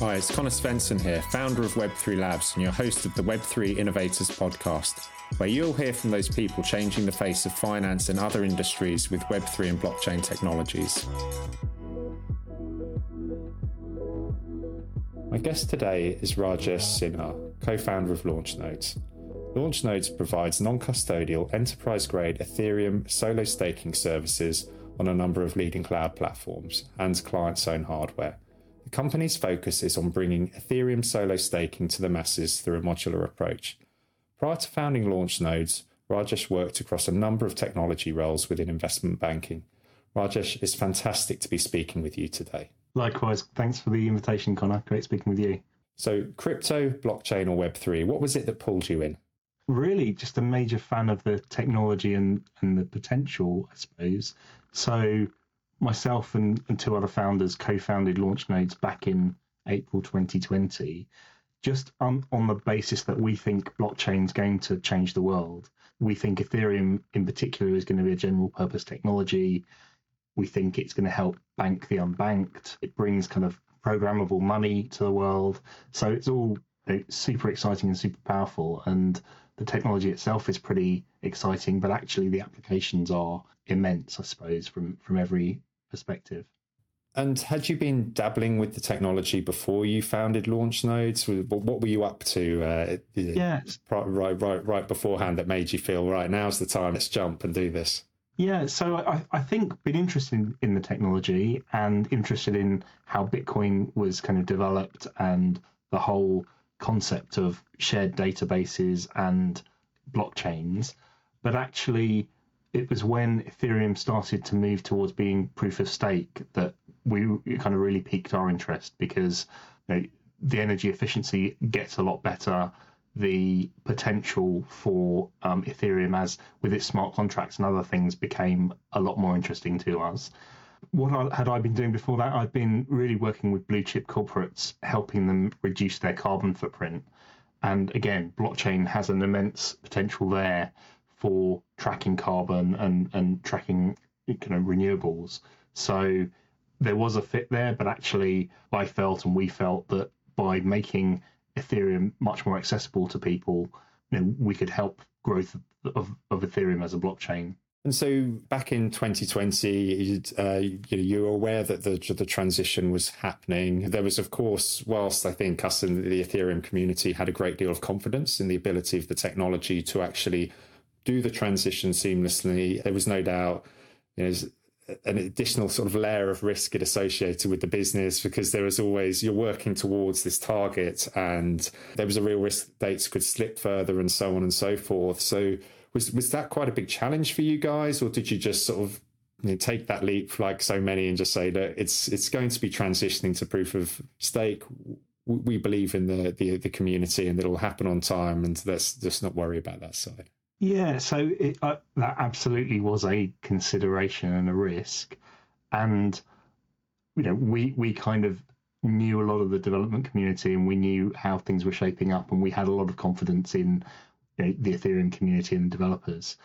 Hi, it's Conor Svensson here, founder of Web3 Labs and your host of the Web3 Innovators podcast, where you'll hear from those people changing the face of finance and other industries with Web3 and blockchain technologies. My guest today is Rajesh Sinha, co founder of LaunchNodes. LaunchNodes provides non custodial, enterprise grade Ethereum solo staking services on a number of leading cloud platforms and clients' own hardware. The company's focus is on bringing Ethereum solo staking to the masses through a modular approach. Prior to founding LaunchNodes, Rajesh worked across a number of technology roles within investment banking. Rajesh, it's fantastic to be speaking with you today. Likewise, thanks for the invitation, Conor. Great speaking with you. So, crypto, blockchain, or Web3, what was it that pulled you in? really just a major fan of the technology and, and the potential, I suppose. So myself and, and two other founders co-founded LaunchNodes back in April 2020, just on, on the basis that we think blockchain is going to change the world. We think Ethereum in particular is going to be a general purpose technology. We think it's going to help bank the unbanked. It brings kind of programmable money to the world. So it's all super exciting and super powerful. And the technology itself is pretty exciting, but actually the applications are immense, I suppose, from from every perspective. And had you been dabbling with the technology before you founded LaunchNodes? What were you up to? Uh, yeah, right, right, right beforehand that made you feel right. Now's the time. Let's jump and do this. Yeah, so I, I think been interested in, in the technology and interested in how Bitcoin was kind of developed and the whole concept of shared databases and blockchains, but actually it was when Ethereum started to move towards being proof of stake that we kind of really piqued our interest because you know, the energy efficiency gets a lot better. The potential for um, Ethereum, as with its smart contracts and other things, became a lot more interesting to us what I, had I been doing before that? I'd been really working with blue chip corporates, helping them reduce their carbon footprint. And again, blockchain has an immense potential there for tracking carbon and, and tracking kind of renewables. So there was a fit there, but actually, I felt and we felt that by making Ethereum much more accessible to people, you know, we could help growth of, of Ethereum as a blockchain. And so back in 2020, uh, you, you were aware that the, the transition was happening. There was, of course, whilst I think us in the Ethereum community had a great deal of confidence in the ability of the technology to actually do the transition seamlessly, there was no doubt you know, an additional sort of layer of risk it associated with the business because there was always you're working towards this target and there was a real risk dates could slip further and so on and so forth. So was was that quite a big challenge for you guys, or did you just sort of you know, take that leap like so many and just say that it's it's going to be transitioning to proof of stake? We believe in the the, the community and it'll happen on time, and let's just not worry about that side. Yeah, so it, uh, that absolutely was a consideration and a risk, and you know we we kind of knew a lot of the development community and we knew how things were shaping up, and we had a lot of confidence in you know, the Ethereum community and developers.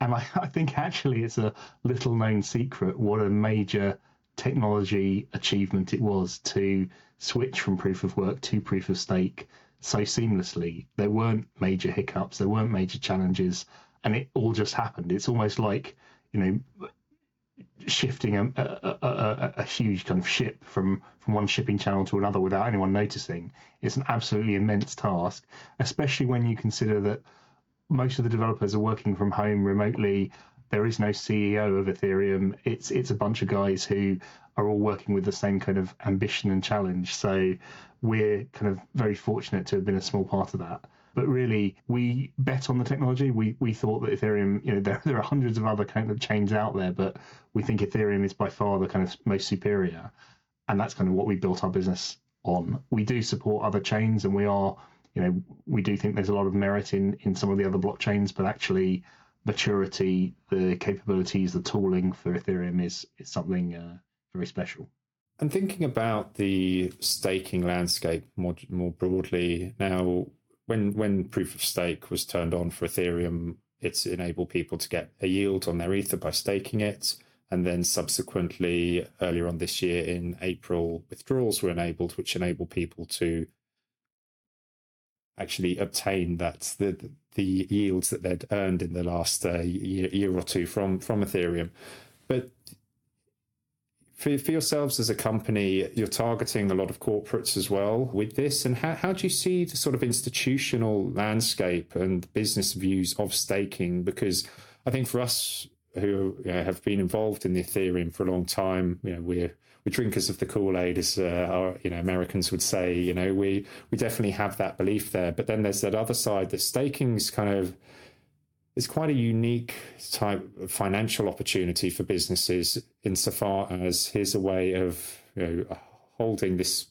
And I, I think actually it's a little known secret what a major technology achievement it was to switch from proof of work to proof of stake so seamlessly. There weren't major hiccups, there weren't major challenges, and it all just happened. It's almost like, you know, shifting a, a, a, a, huge kind of ship from, from one shipping channel to another without anyone noticing. It's an absolutely immense task, especially when you consider that most of the developers are working from home remotely. There is no CEO of Ethereum. It's it's a bunch of guys who are all working with the same kind of ambition and challenge. So we're kind of very fortunate to have been a small part of that. But really, we bet on the technology. We we thought that Ethereum, you know, there there are hundreds of other kind of chains out there, but we think Ethereum is by far the kind of most superior, and that's kind of what we built our business on. We do support other chains, and we are you know, we do think there's a lot of merit in in some of the other blockchains, but actually maturity, the capabilities, the tooling for Ethereum is is something uh, very special. And thinking about the staking landscape more more broadly now, when when proof of stake was turned on for Ethereum, it's enabled people to get a yield on their ether by staking it. And then subsequently, earlier on this year in April, withdrawals were enabled, which enable people to actually obtain that the the yields that they'd earned in the last uh, year, year or two from from Ethereum. But for, for yourselves as a company, you're targeting a lot of corporates as well with this. And how, how do you see the sort of institutional landscape and business views of staking? Because I think for us who you know, have been involved in the Ethereum for a long time, you know, we're we're drinkers of the Kool Aid, as uh, our, you know Americans would say. You know, we we definitely have that belief there. But then there's that other side that staking's kind of it's quite a unique type of financial opportunity for businesses insofar as here's a way of you know, holding this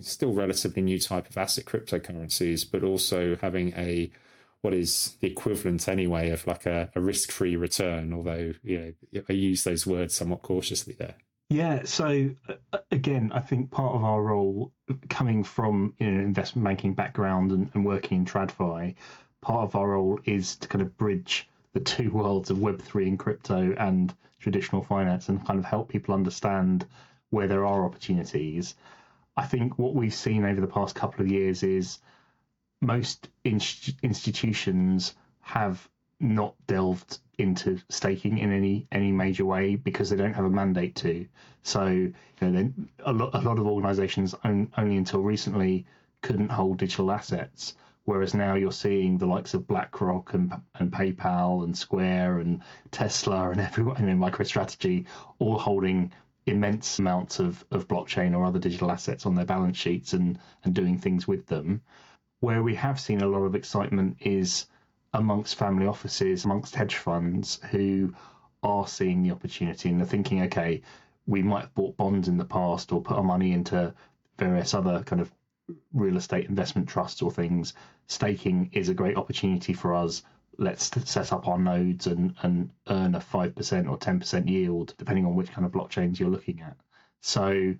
still relatively new type of asset cryptocurrencies, but also having a what is the equivalent anyway of like a, a risk-free return, although you know I use those words somewhat cautiously there. Yeah, so uh, again, I think part of our role coming from you know, an investment banking background and, and working in TradFi, part of our role is to kind of bridge the two worlds of Web3 and crypto and traditional finance and kind of help people understand where there are opportunities. I think what we've seen over the past couple of years is most in- institutions have not delved into staking in any any major way because they don't have a mandate to. So you know, a lot a lot of organisations only until recently couldn't hold digital assets. Whereas now you're seeing the likes of BlackRock and, and PayPal and Square and Tesla and everyone, I mean, MicroStrategy, all holding immense amounts of, of blockchain or other digital assets on their balance sheets and, and doing things with them. Where we have seen a lot of excitement is amongst family offices, amongst hedge funds who are seeing the opportunity and they're thinking, okay, we might have bought bonds in the past or put our money into various other kind of real estate investment trusts or things, staking is a great opportunity for us. Let's set up our nodes and, and earn a 5% or 10% yield, depending on which kind of blockchains you're looking at. So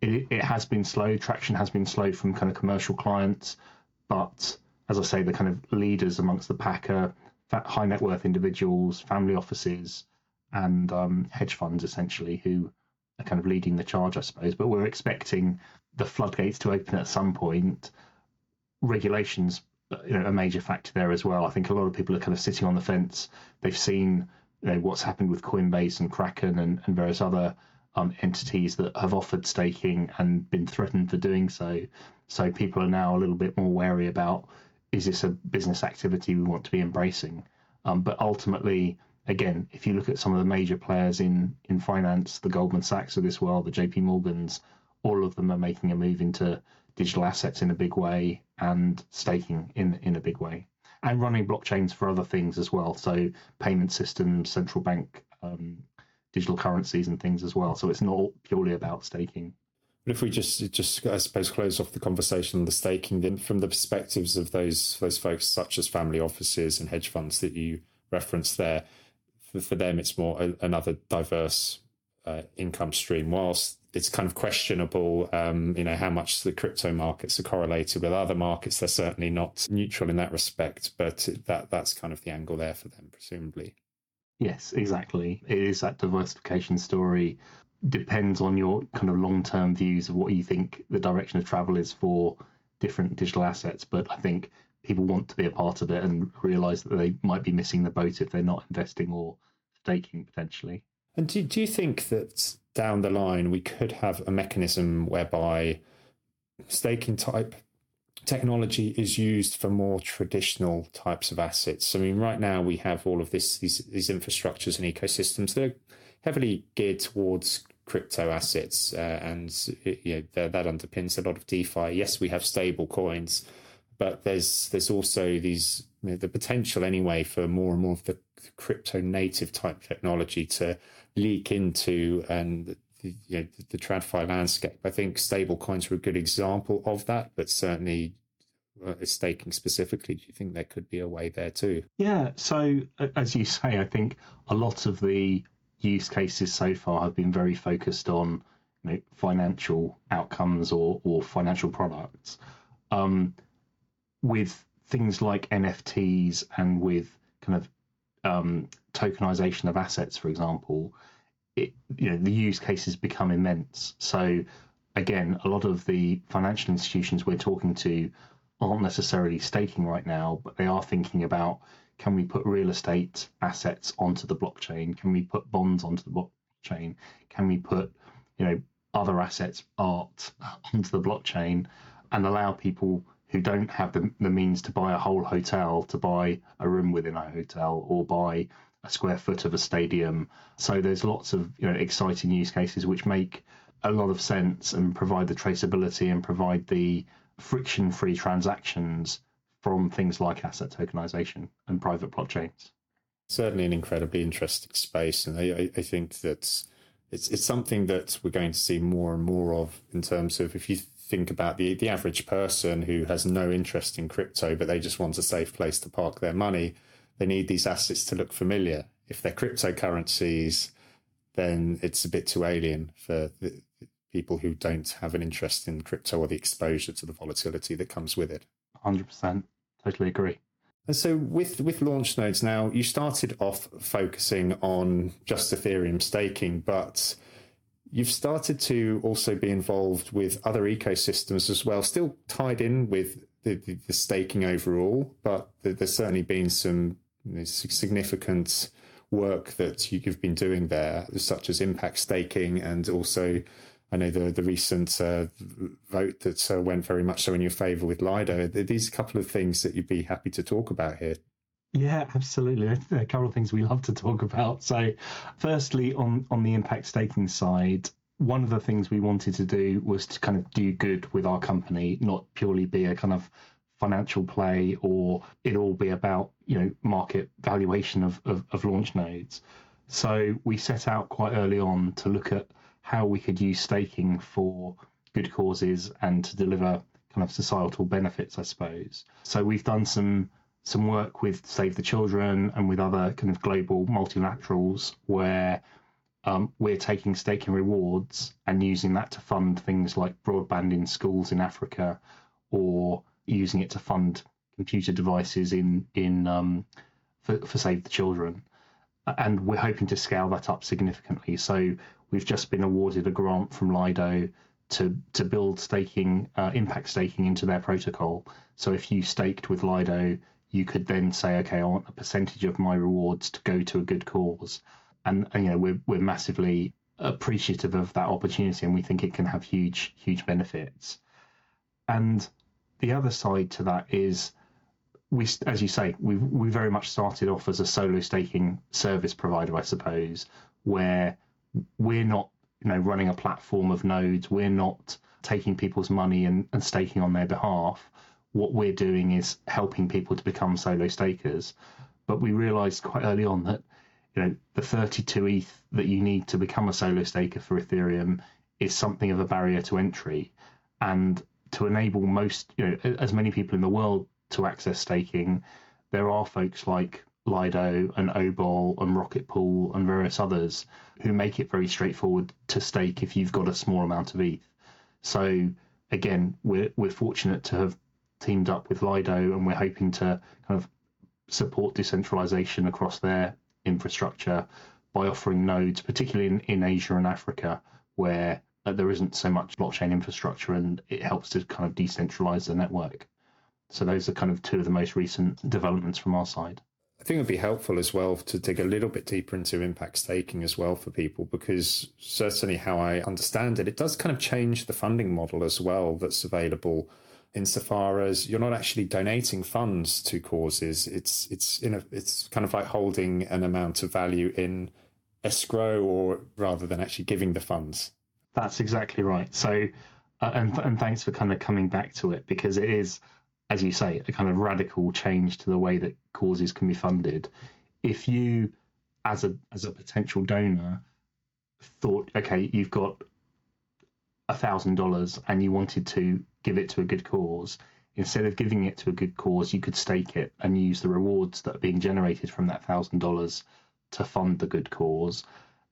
it, it has been slow. Traction has been slow from kind of commercial clients. But as I say, the kind of leaders amongst the packer, high net worth individuals, family offices, and um, hedge funds essentially who are kind of leading the charge, I suppose. But we're expecting the floodgates to open at some point. Regulations, you know, a major factor there as well. I think a lot of people are kind of sitting on the fence. They've seen you know, what's happened with Coinbase and Kraken and, and various other um, entities that have offered staking and been threatened for doing so. So people are now a little bit more wary about is this a business activity we want to be embracing? Um, but ultimately, again, if you look at some of the major players in in finance, the Goldman Sachs of this world, the JP Morgans, all of them are making a move into digital assets in a big way and staking in in a big way, and running blockchains for other things as well. So payment systems, central bank um, digital currencies, and things as well. So it's not purely about staking. But if we just just I suppose close off the conversation on the staking, then from the perspectives of those those folks such as family offices and hedge funds that you referenced there, for, for them it's more a, another diverse uh, income stream. Whilst it's kind of questionable, um, you know, how much the crypto markets are correlated with other markets. They're certainly not neutral in that respect, but that that's kind of the angle there for them, presumably. Yes, exactly. It is that diversification story. Depends on your kind of long term views of what you think the direction of travel is for different digital assets. But I think people want to be a part of it and realize that they might be missing the boat if they're not investing or staking potentially. And do, do you think that down the line we could have a mechanism whereby staking type technology is used for more traditional types of assets? I mean, right now we have all of this these, these infrastructures and ecosystems that are heavily geared towards crypto assets, uh, and you know, that, underpins a lot of DeFi. Yes, we have stable coins, but there's there's also these the potential anyway for more and more of the crypto native type technology to leak into and the, you know, the, the TradFi landscape. I think stablecoins are a good example of that, but certainly uh, staking specifically, do you think there could be a way there too? Yeah. So as you say, I think a lot of the use cases so far have been very focused on you know, financial outcomes or, or financial products. Um, with things like NFTs and with kind of um, tokenization of assets, for example, it, you know, the use cases become immense. So again, a lot of the financial institutions we're talking to aren't necessarily staking right now, but they are thinking about can we put real estate assets onto the blockchain? Can we put bonds onto the blockchain? Can we put, you know, other assets, art onto the blockchain and allow people who don't have the, the means to buy a whole hotel to buy a room within a hotel or buy square foot of a stadium. So there's lots of you know exciting use cases which make a lot of sense and provide the traceability and provide the friction-free transactions from things like asset tokenization and private blockchains. Certainly, an incredibly interesting space, and I, I think that it's it's something that we're going to see more and more of in terms of if you think about the the average person who has no interest in crypto, but they just want a safe place to park their money they need these assets to look familiar. If they're cryptocurrencies, then it's a bit too alien for the people who don't have an interest in crypto or the exposure to the volatility that comes with it. 100%. Totally agree. And so with with Launchnodes now, you started off focusing on just Ethereum staking, but you've started to also be involved with other ecosystems as well, still tied in with the, the, the staking overall, but there's certainly been some significant work that you've been doing there, such as impact staking, and also I know the the recent uh, vote that uh, went very much so in your favour with Lido. These couple of things that you'd be happy to talk about here. Yeah, absolutely. A couple of things we love to talk about. So, firstly, on on the impact staking side, one of the things we wanted to do was to kind of do good with our company, not purely be a kind of financial play or it all be about you know market valuation of, of, of Launchnodes. So we set out quite early on to look at how we could use staking for good causes and to deliver kind of societal benefits, I suppose. So we've done some some work with Save the Children and with other kind of global multilaterals where um, we're taking staking rewards and using that to fund things like broadband in schools in Africa or using it to fund computer devices in in um, for, for Save the Children, and we're hoping to scale that up significantly. So we've just been awarded a grant from Lido to to build staking uh, impact staking into their protocol. So if you staked with Lido, you could then say, okay, I want a percentage of my rewards to go to a good cause, and, and you know we're we're massively appreciative of that opportunity, and we think it can have huge huge benefits. And the other side to that is we, as you say, we we very much started off as a solo staking service provider, I suppose, where we're not, you know, running a platform of nodes. We're not taking people's money and, and staking on their behalf. What we're doing is helping people to become solo stakers. But we realized quite early on that, you know, the 32 ETH that you need to become a solo staker for Ethereum is something of a barrier to entry. And to enable most, you know, as many people in the world to access staking, there are folks like Lido and Obol and Rocket Pool and various others who make it very straightforward to stake if you've got a small amount of ETH. So again, we're we're fortunate to have teamed up with Lido and we're hoping to kind of support decentralization across their infrastructure by offering nodes, particularly in, in Asia and Africa, where there isn't so much blockchain infrastructure and it helps to kind of decentralize the network. So those are kind of two of the most recent developments from our side. I think it would be helpful as well to dig a little bit deeper into impact staking as well for people, because certainly how I understand it, it does kind of change the funding model as well that's available insofar as you're not actually donating funds to causes. It's it's in a it's kind of like holding an amount of value in escrow or rather than actually giving the funds. That's exactly right. So, uh, and and thanks for kind of coming back to it because it is, as you say, a kind of radical change to the way that causes can be funded. If you, as a as a potential donor, thought, okay, you've got a thousand dollars and you wanted to give it to a good cause, instead of giving it to a good cause, you could stake it and use the rewards that are being generated from that thousand dollars to fund the good cause.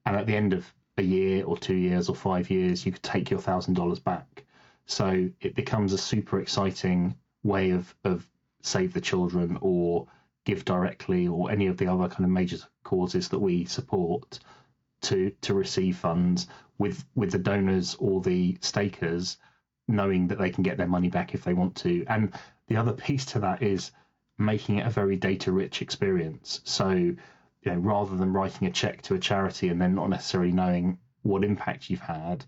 And at the end of a year or two years or five years, you could take your thousand dollars back. So it becomes a super exciting way of, of save the children or GiveDirectly or any of the other kind of major causes that we support to to receive funds with with the donors or the stakers knowing that they can get their money back if they want to. And the other piece to that is making it a very data rich experience. So, you know, rather than writing a check to a charity and then not necessarily knowing what impact you've had,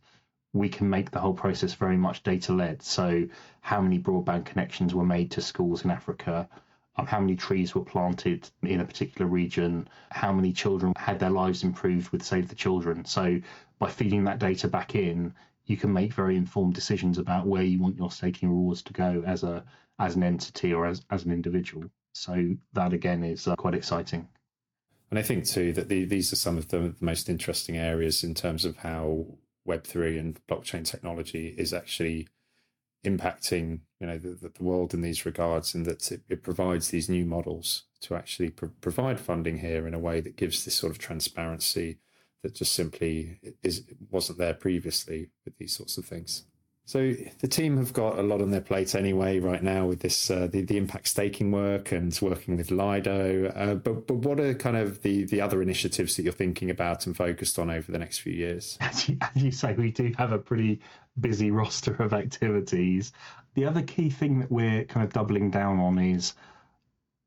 we can make the whole process very much data led. So, how many broadband connections were made to schools in Africa? Um, how many trees were planted in a particular region? How many children had their lives improved with Save the Children? So, by feeding that data back in, you can make very informed decisions about where you want your staking rewards to go as a as an entity or as, as an individual. So that again is uh, quite exciting. And I think too that the, these are some of the most interesting areas in terms of how Web three and blockchain technology is actually impacting you know the, the world in these regards, and that it, it provides these new models to actually pro- provide funding here in a way that gives this sort of transparency that just simply is wasn't there previously with these sorts of things. So the team have got a lot on their plate anyway right now with this uh, the the impact staking work and working with Lido. Uh, but but what are kind of the the other initiatives that you're thinking about and focused on over the next few years? As you, as you say, we do have a pretty busy roster of activities. The other key thing that we're kind of doubling down on is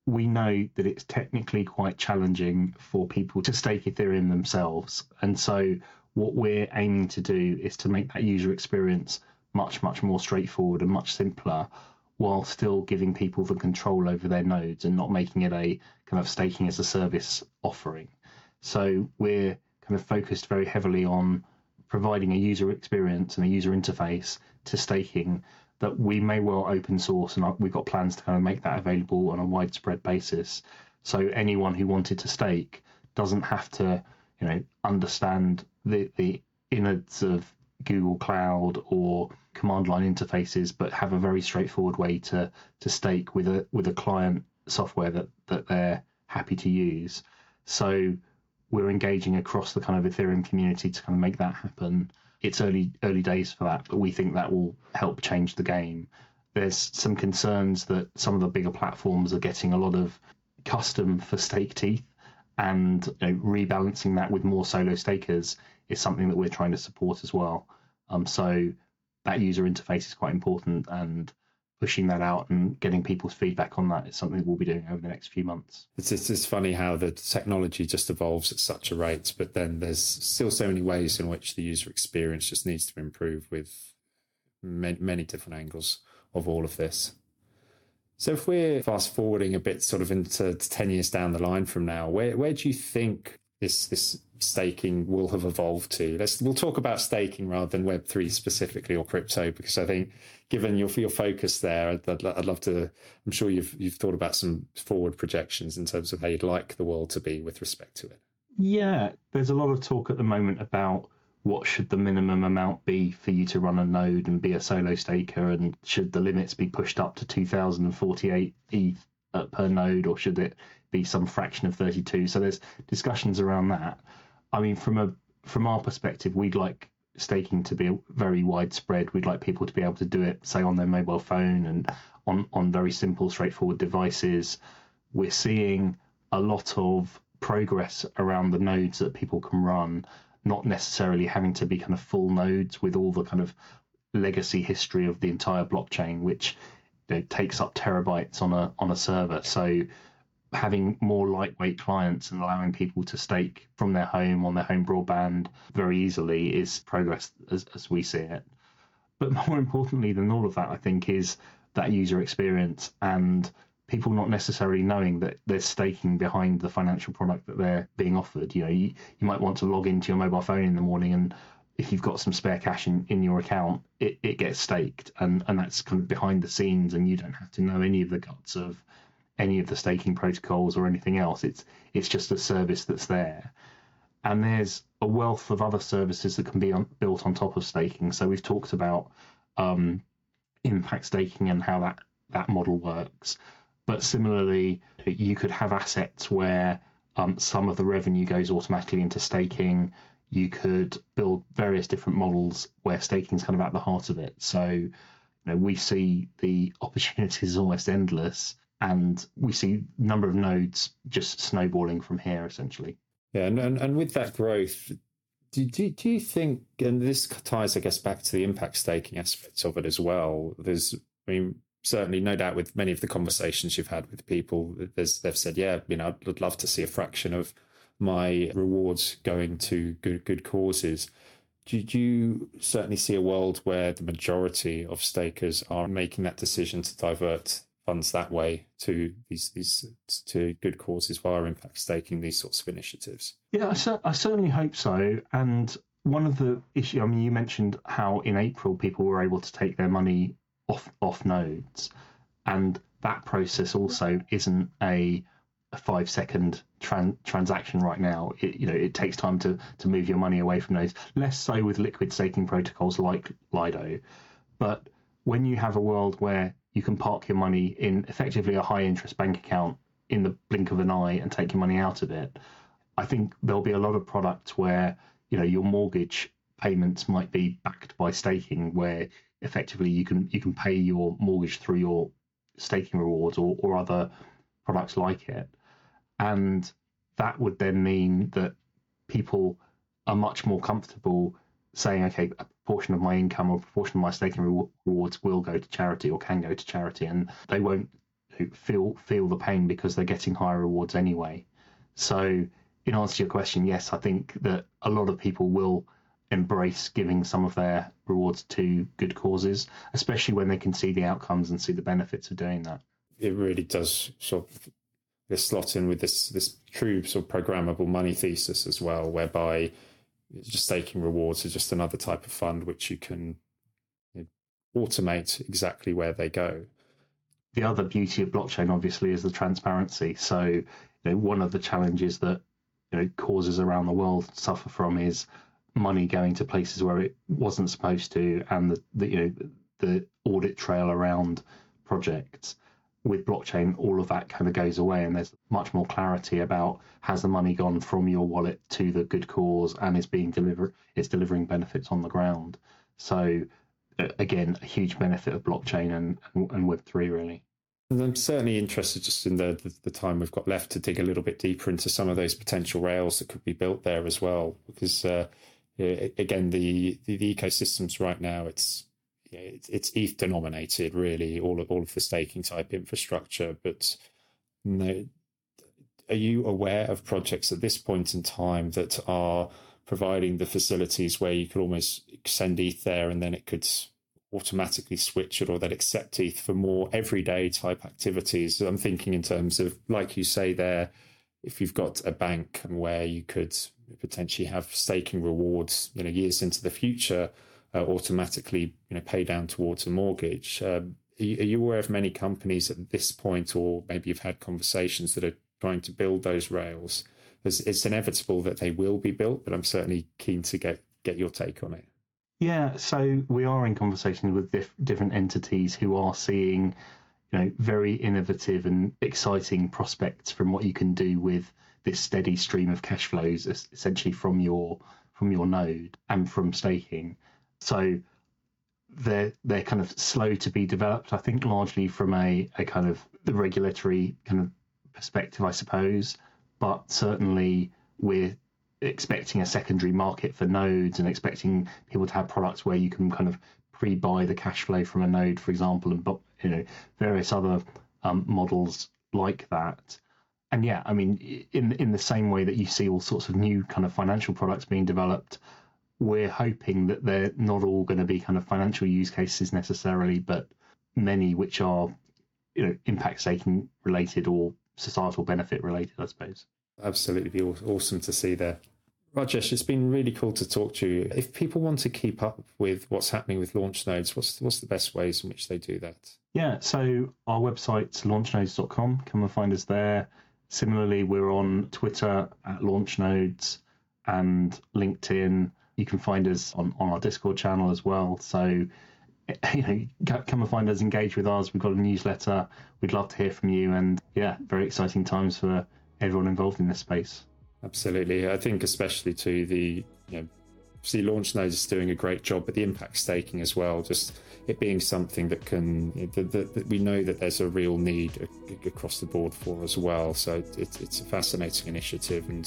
we know that it's technically quite challenging for people to stake Ethereum themselves. And so, what we're aiming to do is to make that user experience much, much more straightforward and much simpler while still giving people the control over their nodes and not making it a kind of staking as a service offering. So, we're kind of focused very heavily on providing a user experience and a user interface to staking that we may well open source, and we've got plans to kind of make that available on a widespread basis. So anyone who wanted to stake doesn't have to, you know, understand the the innards of Google Cloud or command line interfaces, but have a very straightforward way to to stake with a with a client software that that they're happy to use. So we're engaging across the kind of Ethereum community to kind of make that happen it's early early days for that, but we think that will help change the game. There's some concerns that some of the bigger platforms are getting a lot of custom for staked ETH, and you know, rebalancing that with more solo stakers is something that we're trying to support as well. Um, so that user interface is quite important, and pushing that out and getting people's feedback on that is something we'll be doing over the next few months. It's, it's, it's funny how the technology just evolves at such a rate, but then there's still so many ways in which the user experience just needs to improve with many, many different angles of all of this. So if we're fast forwarding a bit sort of into 10 years down the line from now, where, where do you think this this staking will have evolved to. Let's we'll talk about staking rather than Web three specifically or crypto because I think given your your focus there, I'd, I'd, love to. I'm sure you've you've thought about some forward projections in terms of how you'd like the world to be with respect to it. Yeah, there's a lot of talk at the moment about what should the minimum amount be for you to run a node and be a solo staker, and should the limits be pushed up to 2,048 ETH per node, or should it be some fraction of 32? So there's discussions around that. I mean, from a from our perspective, we'd like staking to be very widespread. We'd like people to be able to do it, say, on their mobile phone and on on very simple, straightforward devices. We're seeing a lot of progress around the nodes that people can run, not necessarily having to be kind of full nodes with all the kind of legacy history of the entire blockchain, which you know, takes up terabytes on a on a server. So having more lightweight clients and allowing people to stake from their home on their home broadband very easily is progress as, as we see it. But more importantly than all of that, I think, is that user experience and people not necessarily knowing that they're staking behind the financial product that they're being offered. You know, you, you might want to log into your mobile phone in the morning and if you've got some spare cash in, in your account, it, it gets staked and, and that's kind of behind the scenes and you don't have to know any of the guts of any of the staking protocols or anything else. It's it's just a service that's there. And there's a wealth of other services that can be on, built on top of staking. So we've talked about um, impact staking and how that that model works. But similarly, you could have assets where um, some of the revenue goes automatically into staking. You could build various different models where staking is kind of at the heart of it. So, you know, we see the opportunities almost endless and we see number of nodes just snowballing from here essentially. Yeah, and, and, and with that growth, Do, do, do you think, and this ties, I guess, back to the impact staking aspects of it as well? There's, I mean, certainly no doubt with many of the conversations you've had with people, there's, they've said, yeah, you know, I'd love to see a fraction of my rewards going to good, good causes. Do, do you certainly see a world where the majority of stakers are making that decision to divert funds that way to these these to good causes via impact staking these sorts of initiatives. Yeah, I, I certainly hope so. And one of the issues, I mean, you mentioned how in April people were able to take their money off off nodes, and that process also isn't a, a five second tran- transaction right now. It, you know, it takes time to to move your money away from those. Less so with liquid staking protocols like Lido, but when you have a world where you can park your money in effectively a high interest bank account in the blink of an eye and take your money out of it. I think there'll be a lot of products where you know your mortgage payments might be backed by staking, where effectively you can you can pay your mortgage through your staking rewards or, or other products like it, and that would then mean that people are much more comfortable saying, okay, a proportion of my income or proportion of my staking rewards will go to charity or can go to charity, and they won't feel feel the pain because they're getting higher rewards anyway. So, in answer to your question, yes, I think that a lot of people will embrace giving some of their rewards to good causes, especially when they can see the outcomes and see the benefits of doing that. It really does sort of slot in with this this true sort of programmable money thesis as well, whereby just staking rewards is just another type of fund which you can you know, automate exactly where they go. The other beauty of blockchain, obviously, is the transparency. So, you know, one of the challenges that you know causes around the world suffer from is money going to places where it wasn't supposed to, and the, the you know the audit trail around projects with blockchain, all of that kind of goes away, and there's much more clarity about has the money gone from your wallet to the good cause and is being delivered, it's delivering benefits on the ground. So, again, a huge benefit of blockchain and, and Web three really. And I'm certainly interested just in the, the, the time we've got left to dig a little bit deeper into some of those potential rails that could be built there as well, because uh, again, the, the the ecosystems right now it's it's ETH denominated, really, all of all of the staking type infrastructure. But know, are you aware of projects at this point in time that are providing the facilities where you could almost send ETH there and then it could automatically switch it or that accept ETH for more everyday type activities? I'm thinking in terms of, like you say there, if you've got a bank where you could potentially have staking rewards, you know, years into the future uh, automatically you know pay down towards a mortgage. Um, are, you, are you aware of many companies at this point, or maybe you've had conversations that are trying to build those rails? It's, it's inevitable that they will be built, but I'm certainly keen to get get your take on it. Yeah, so we are in conversations with diff- different entities who are seeing, you know, very innovative and exciting prospects from what you can do with this steady stream of cash flows, essentially from your from your node and from staking. So they're they're kind of slow to be developed. I think largely from a, a kind of the regulatory kind of perspective, I suppose. But certainly we're expecting a secondary market for nodes and expecting people to have products where you can kind of pre-buy the cash flow from a node, for example, and you know various other um, models like that. And yeah, I mean, in in the same way that you see all sorts of new kind of financial products being developed, we're hoping that they're not all going to be kind of financial use cases necessarily, but many which are, you know, impact staking related or societal benefit related, I suppose. Absolutely, be awesome to see there. Rajesh, it's been really cool to talk to you. If people want to keep up with what's happening with Launchnodes, what's what's the best ways in which they do that? Yeah, so our website's launchnodes.com. Come and find us there. Similarly, we're on Twitter at launchnodes and LinkedIn you can find us on, on our Discord channel as well. So, you know, come and find us, engage with us. We've got a newsletter. We'd love to hear from you. And yeah, very exciting times for everyone involved in this space. Absolutely. I think, especially to the, you know, Launchnodes is doing a great job, but the impact staking as well, just it being something that can that, that, that we know that there's a real need across the board for as well. So it, it's a fascinating initiative, and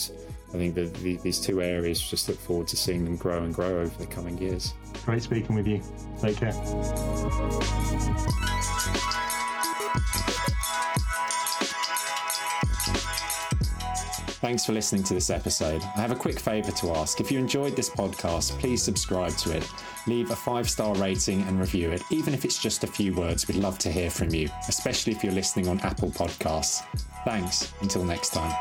I think that the, these two areas just look forward to seeing them grow and grow over the coming years. Great speaking with you. Take care. Thanks for listening to this episode. I have a quick favour to ask. If you enjoyed this podcast, please subscribe to it. Leave a five star rating and review it, even if it's just a few words. We'd love to hear from you, especially if you're listening on Apple Podcasts. Thanks. Until next time.